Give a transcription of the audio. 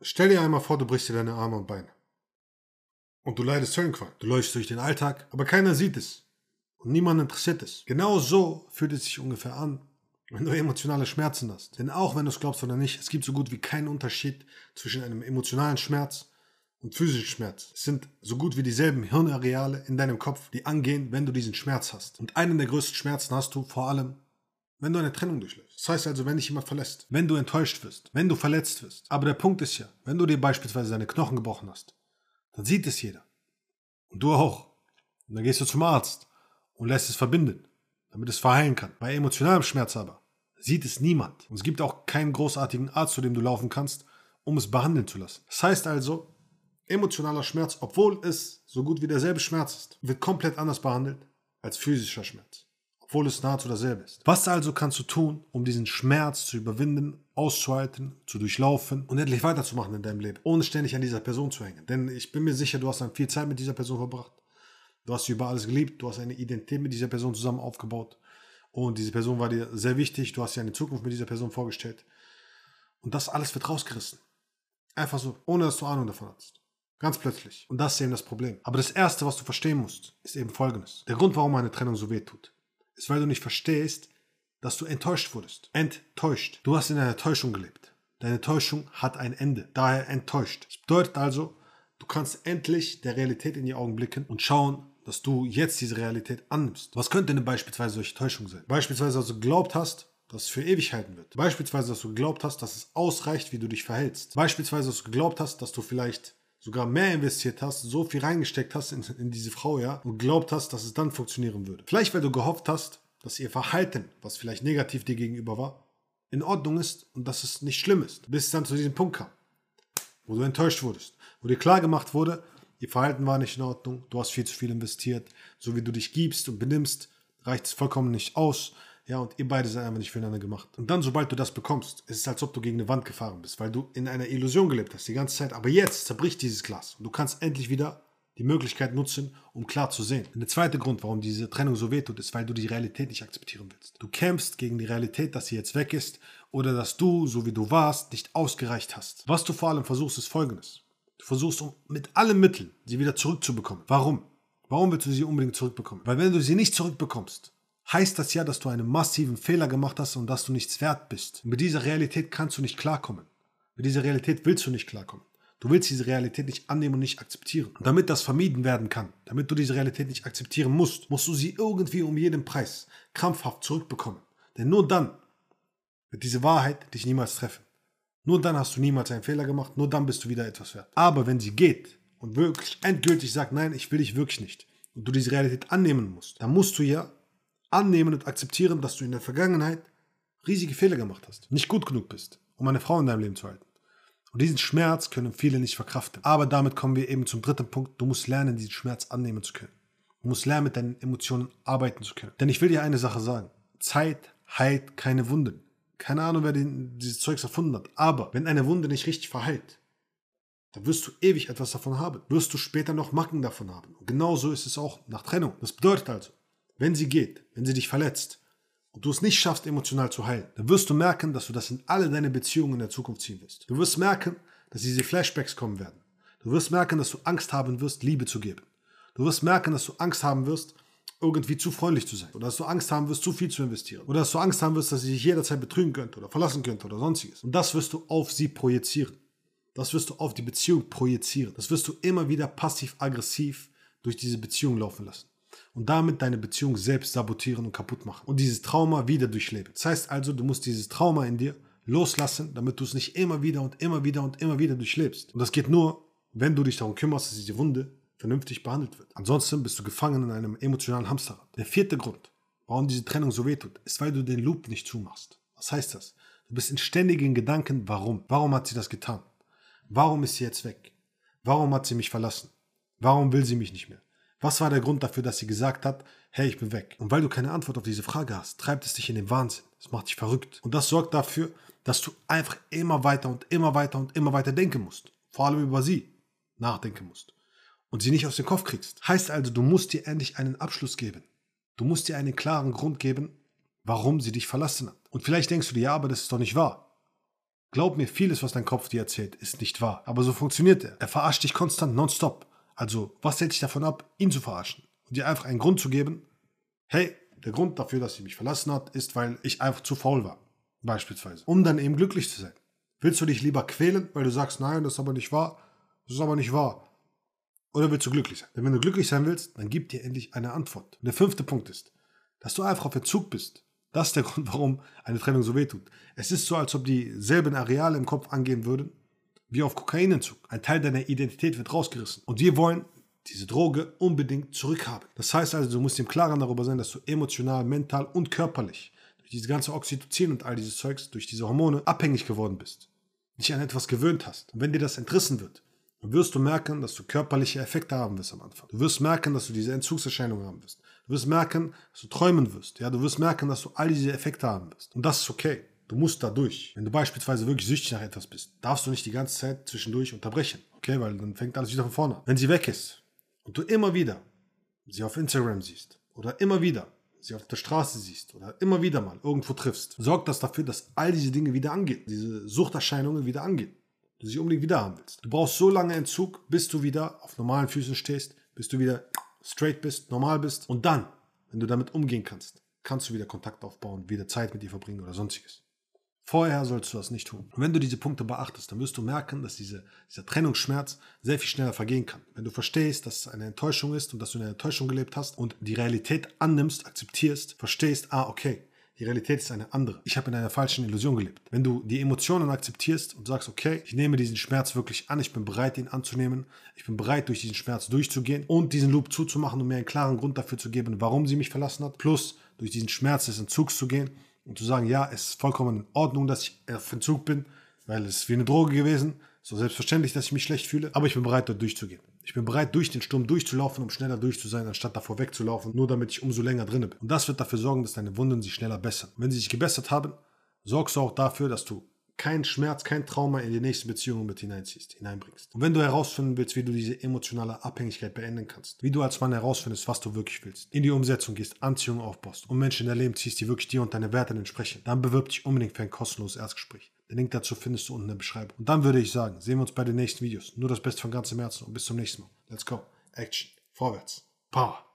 Stell dir einmal vor, du brichst dir deine Arme und Beine. Und du leidest Höllenqual. Du läufst durch den Alltag, aber keiner sieht es. Und niemand interessiert es. Genau so fühlt es sich ungefähr an, wenn du emotionale Schmerzen hast. Denn auch wenn du es glaubst oder nicht, es gibt so gut wie keinen Unterschied zwischen einem emotionalen Schmerz und physischen Schmerz. Es sind so gut wie dieselben Hirnareale in deinem Kopf, die angehen, wenn du diesen Schmerz hast. Und einen der größten Schmerzen hast du vor allem, wenn du eine Trennung durchläufst. Das heißt also, wenn dich jemand verlässt, wenn du enttäuscht wirst, wenn du verletzt wirst. Aber der Punkt ist ja, wenn du dir beispielsweise deine Knochen gebrochen hast, dann sieht es jeder. Und du auch. Und dann gehst du zum Arzt und lässt es verbinden, damit es verheilen kann. Bei emotionalem Schmerz aber sieht es niemand. Und es gibt auch keinen großartigen Arzt, zu dem du laufen kannst, um es behandeln zu lassen. Das heißt also, emotionaler Schmerz, obwohl es so gut wie derselbe Schmerz ist, wird komplett anders behandelt als physischer Schmerz obwohl es nahezu dasselbe ist. Was also kannst du tun, um diesen Schmerz zu überwinden, auszuhalten, zu durchlaufen und endlich weiterzumachen in deinem Leben, ohne ständig an dieser Person zu hängen? Denn ich bin mir sicher, du hast dann viel Zeit mit dieser Person verbracht. Du hast sie über alles geliebt, du hast eine Identität mit dieser Person zusammen aufgebaut und diese Person war dir sehr wichtig, du hast dir eine Zukunft mit dieser Person vorgestellt. Und das alles wird rausgerissen. Einfach so, ohne dass du Ahnung davon hast. Ganz plötzlich. Und das ist eben das Problem. Aber das Erste, was du verstehen musst, ist eben Folgendes. Der Grund, warum eine Trennung so weh tut ist, weil du nicht verstehst, dass du enttäuscht wurdest. Enttäuscht. Du hast in einer Täuschung gelebt. Deine Täuschung hat ein Ende. Daher enttäuscht. Das bedeutet also, du kannst endlich der Realität in die Augen blicken und schauen, dass du jetzt diese Realität annimmst. Was könnte denn beispielsweise solche Täuschung sein? Beispielsweise, dass du geglaubt hast, dass es für ewig halten wird. Beispielsweise, dass du geglaubt hast, dass es ausreicht, wie du dich verhältst. Beispielsweise, dass du geglaubt hast, dass du vielleicht sogar mehr investiert hast, so viel reingesteckt hast in, in diese Frau, ja, und glaubt hast, dass es dann funktionieren würde. Vielleicht, weil du gehofft hast, dass ihr Verhalten, was vielleicht negativ dir gegenüber war, in Ordnung ist und dass es nicht schlimm ist, bis es dann zu diesem Punkt kam, wo du enttäuscht wurdest, wo dir klar gemacht wurde, ihr Verhalten war nicht in Ordnung, du hast viel zu viel investiert, so wie du dich gibst und benimmst, reicht es vollkommen nicht aus, ja, und ihr beide seid einfach nicht füreinander gemacht. Und dann, sobald du das bekommst, ist es, als ob du gegen eine Wand gefahren bist, weil du in einer Illusion gelebt hast die ganze Zeit. Aber jetzt zerbricht dieses Glas und du kannst endlich wieder die Möglichkeit nutzen, um klar zu sehen. Und der zweite Grund, warum diese Trennung so wehtut, ist, weil du die Realität nicht akzeptieren willst. Du kämpfst gegen die Realität, dass sie jetzt weg ist oder dass du, so wie du warst, nicht ausgereicht hast. Was du vor allem versuchst, ist folgendes. Du versuchst um mit allen Mitteln sie wieder zurückzubekommen. Warum? Warum willst du sie unbedingt zurückbekommen? Weil wenn du sie nicht zurückbekommst, heißt das ja, dass du einen massiven Fehler gemacht hast und dass du nichts wert bist. Und mit dieser Realität kannst du nicht klarkommen. Mit dieser Realität willst du nicht klarkommen. Du willst diese Realität nicht annehmen und nicht akzeptieren. Und damit das vermieden werden kann, damit du diese Realität nicht akzeptieren musst, musst du sie irgendwie um jeden Preis krampfhaft zurückbekommen. Denn nur dann wird diese Wahrheit dich niemals treffen. Nur dann hast du niemals einen Fehler gemacht, nur dann bist du wieder etwas wert. Aber wenn sie geht und wirklich endgültig sagt, nein, ich will dich wirklich nicht, und du diese Realität annehmen musst, dann musst du ja annehmen und akzeptieren, dass du in der Vergangenheit riesige Fehler gemacht hast, nicht gut genug bist, um eine Frau in deinem Leben zu halten. Und diesen Schmerz können viele nicht verkraften. Aber damit kommen wir eben zum dritten Punkt. Du musst lernen, diesen Schmerz annehmen zu können. Du musst lernen, mit deinen Emotionen arbeiten zu können. Denn ich will dir eine Sache sagen. Zeit heilt keine Wunden. Keine Ahnung, wer den, dieses Zeugs erfunden hat. Aber wenn eine Wunde nicht richtig verheilt, dann wirst du ewig etwas davon haben. Wirst du später noch Macken davon haben. Und genauso ist es auch nach Trennung. Das bedeutet also, wenn sie geht, wenn sie dich verletzt und du es nicht schaffst, emotional zu heilen, dann wirst du merken, dass du das in alle deine Beziehungen in der Zukunft ziehen wirst. Du wirst merken, dass diese Flashbacks kommen werden. Du wirst merken, dass du Angst haben wirst, Liebe zu geben. Du wirst merken, dass du Angst haben wirst, irgendwie zu freundlich zu sein. Oder dass du Angst haben wirst, zu viel zu investieren. Oder dass du Angst haben wirst, dass sie dich jederzeit betrügen könnte oder verlassen könnte oder sonstiges. Und das wirst du auf sie projizieren. Das wirst du auf die Beziehung projizieren. Das wirst du immer wieder passiv-aggressiv durch diese Beziehung laufen lassen und damit deine Beziehung selbst sabotieren und kaputt machen und dieses Trauma wieder durchleben. Das heißt also, du musst dieses Trauma in dir loslassen, damit du es nicht immer wieder und immer wieder und immer wieder durchlebst. Und das geht nur, wenn du dich darum kümmerst, dass diese Wunde vernünftig behandelt wird. Ansonsten bist du gefangen in einem emotionalen Hamsterrad. Der vierte Grund, warum diese Trennung so wehtut, ist, weil du den Loop nicht zumachst. Was heißt das? Du bist in ständigen Gedanken, warum? Warum hat sie das getan? Warum ist sie jetzt weg? Warum hat sie mich verlassen? Warum will sie mich nicht mehr? Was war der Grund dafür, dass sie gesagt hat, hey, ich bin weg? Und weil du keine Antwort auf diese Frage hast, treibt es dich in den Wahnsinn. Es macht dich verrückt. Und das sorgt dafür, dass du einfach immer weiter und immer weiter und immer weiter denken musst. Vor allem über sie nachdenken musst. Und sie nicht aus dem Kopf kriegst. Heißt also, du musst dir endlich einen Abschluss geben. Du musst dir einen klaren Grund geben, warum sie dich verlassen hat. Und vielleicht denkst du dir, ja, aber das ist doch nicht wahr. Glaub mir, vieles, was dein Kopf dir erzählt, ist nicht wahr. Aber so funktioniert er. Er verarscht dich konstant nonstop. Also, was hält dich davon ab, ihn zu verarschen? Und dir einfach einen Grund zu geben, hey, der Grund dafür, dass sie mich verlassen hat, ist, weil ich einfach zu faul war. Beispielsweise. Um dann eben glücklich zu sein. Willst du dich lieber quälen, weil du sagst, nein, das ist aber nicht wahr? Das ist aber nicht wahr. Oder willst du glücklich sein? Denn wenn du glücklich sein willst, dann gib dir endlich eine Antwort. Und der fünfte Punkt ist, dass du einfach auf Entzug bist. Das ist der Grund, warum eine Trennung so wehtut. Es ist so, als ob dieselben Areale im Kopf angehen würden, wie auf Kokainentzug. Ein Teil deiner Identität wird rausgerissen. Und wir wollen diese Droge unbedingt zurückhaben. Das heißt also, du musst im Klaren darüber sein, dass du emotional, mental und körperlich durch diese ganze Oxytocin und all dieses Zeugs, durch diese Hormone abhängig geworden bist. Dich an etwas gewöhnt hast. Und wenn dir das entrissen wird, dann wirst du merken, dass du körperliche Effekte haben wirst am Anfang. Du wirst merken, dass du diese Entzugserscheinungen haben wirst. Du wirst merken, dass du träumen wirst. Ja, du wirst merken, dass du all diese Effekte haben wirst. Und das ist okay. Du musst da durch. Wenn du beispielsweise wirklich süchtig nach etwas bist, darfst du nicht die ganze Zeit zwischendurch unterbrechen. Okay, weil dann fängt alles wieder von vorne an. Wenn sie weg ist und du immer wieder sie auf Instagram siehst oder immer wieder sie auf der Straße siehst oder immer wieder mal irgendwo triffst, sorgt das dafür, dass all diese Dinge wieder angehen, diese Suchterscheinungen wieder angehen. Du sie unbedingt wieder haben willst. Du brauchst so lange Entzug, bis du wieder auf normalen Füßen stehst, bis du wieder straight bist, normal bist. Und dann, wenn du damit umgehen kannst, kannst du wieder Kontakt aufbauen, wieder Zeit mit ihr verbringen oder sonstiges. Vorher sollst du das nicht tun. Und wenn du diese Punkte beachtest, dann wirst du merken, dass diese, dieser Trennungsschmerz sehr viel schneller vergehen kann. Wenn du verstehst, dass es eine Enttäuschung ist und dass du in einer Enttäuschung gelebt hast und die Realität annimmst, akzeptierst, verstehst, ah, okay, die Realität ist eine andere. Ich habe in einer falschen Illusion gelebt. Wenn du die Emotionen akzeptierst und sagst, okay, ich nehme diesen Schmerz wirklich an, ich bin bereit, ihn anzunehmen, ich bin bereit, durch diesen Schmerz durchzugehen und diesen Loop zuzumachen, um mir einen klaren Grund dafür zu geben, warum sie mich verlassen hat, plus durch diesen Schmerz des Entzugs zu gehen und zu sagen, ja, es ist vollkommen in Ordnung, dass ich auf Entzug bin, weil es ist wie eine Droge gewesen, so selbstverständlich, dass ich mich schlecht fühle, aber ich bin bereit, dort durchzugehen. Ich bin bereit, durch den Sturm durchzulaufen, um schneller durch zu sein, anstatt davor wegzulaufen, nur damit ich umso länger drin bin. Und das wird dafür sorgen, dass deine Wunden sich schneller bessern. Und wenn sie sich gebessert haben, sorgst du auch dafür, dass du keinen Schmerz, kein Trauma in die nächste Beziehung mit hineinziehst, hineinbringst. Und wenn du herausfinden willst, wie du diese emotionale Abhängigkeit beenden kannst, wie du als Mann herausfindest, was du wirklich willst, in die Umsetzung gehst, Anziehung aufbaust und Menschen in dein Leben ziehst, die wirklich dir und deine Werte entsprechen, dann bewirb dich unbedingt für ein kostenloses Erstgespräch. Den Link dazu findest du unten in der Beschreibung. Und dann würde ich sagen, sehen wir uns bei den nächsten Videos. Nur das Beste von ganzem Herzen und bis zum nächsten Mal. Let's go. Action. Vorwärts. Power.